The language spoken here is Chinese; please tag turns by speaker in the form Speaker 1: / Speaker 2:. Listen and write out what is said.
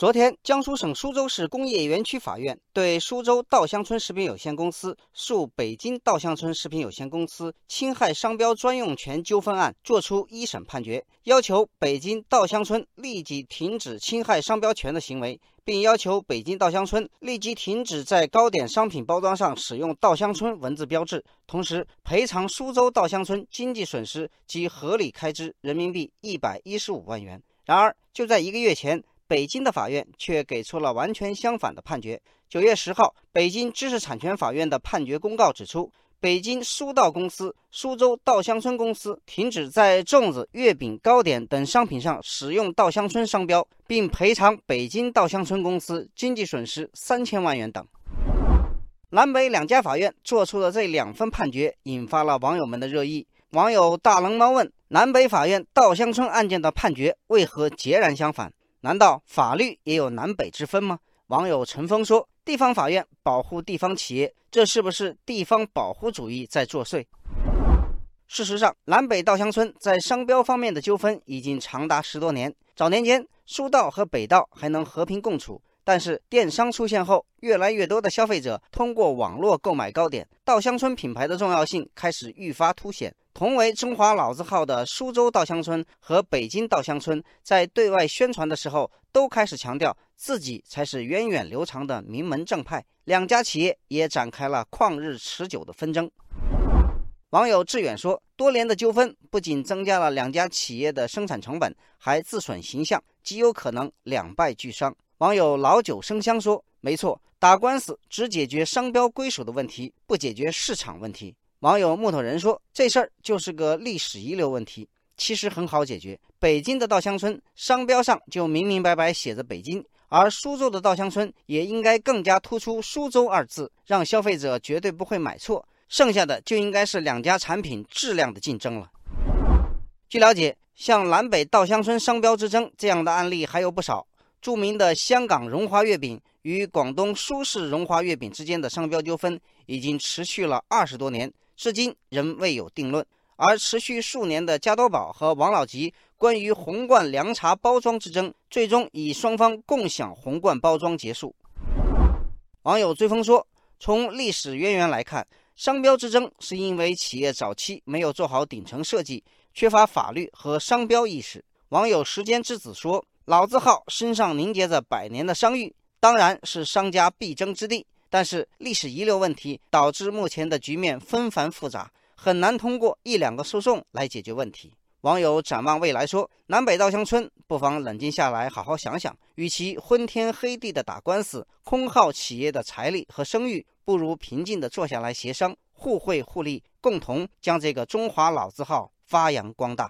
Speaker 1: 昨天，江苏省苏州市工业园区法院对苏州稻香村食品有限公司诉北京稻香村食品有限公司侵害商标专用权纠纷案作出一审判决，要求北京稻香村立即停止侵害商标权的行为，并要求北京稻香村立即停止在糕点商品包装上使用“稻香村”文字标志，同时赔偿苏州稻香村经济损失及合理开支人民币一百一十五万元。然而，就在一个月前。北京的法院却给出了完全相反的判决。九月十号，北京知识产权法院的判决公告指出，北京苏稻公司、苏州稻香村公司停止在粽子、月饼、糕点等商品上使用“稻香村”商标，并赔偿北京稻香村公司经济损失三千万元等。南北两家法院作出的这两份判决，引发了网友们的热议。网友大龙猫问：南北法院稻香村案件的判决为何截然相反？难道法律也有南北之分吗？网友陈峰说：“地方法院保护地方企业，这是不是地方保护主义在作祟？”事实上，南北稻香村在商标方面的纠纷已经长达十多年。早年间，苏稻和北稻还能和平共处。但是电商出现后，越来越多的消费者通过网络购买糕点，稻香村品牌的重要性开始愈发凸显。同为中华老字号的苏州稻香村和北京稻香村，在对外宣传的时候，都开始强调自己才是源远流长的名门正派。两家企业也展开了旷日持久的纷争。网友志远说：“多年的纠纷不仅增加了两家企业的生产成本，还自损形象，极有可能两败俱伤。”网友老酒生香说：“没错，打官司只解决商标归属的问题，不解决市场问题。”网友木头人说：“这事儿就是个历史遗留问题，其实很好解决。北京的稻香村商标上就明明白白写着北京，而苏州的稻香村也应该更加突出苏州二字，让消费者绝对不会买错。剩下的就应该是两家产品质量的竞争了。”据了解，像南北稻香村商标之争这样的案例还有不少。著名的香港荣华月饼与广东苏式荣华月饼之间的商标纠纷已经持续了二十多年，至今仍未有定论。而持续数年的加多宝和王老吉关于红罐凉茶包装之争，最终以双方共享红罐包装结束。网友追风说：“从历史渊源来看，商标之争是因为企业早期没有做好顶层设计，缺乏法律和商标意识。”网友时间之子说。老字号身上凝结着百年的商誉，当然是商家必争之地。但是历史遗留问题导致目前的局面纷繁复杂，很难通过一两个诉讼来解决问题。网友展望未来说：“南北稻香村不妨冷静下来，好好想想，与其昏天黑地的打官司，空耗企业的财力和声誉，不如平静地坐下来协商，互惠互利，共同将这个中华老字号发扬光大。”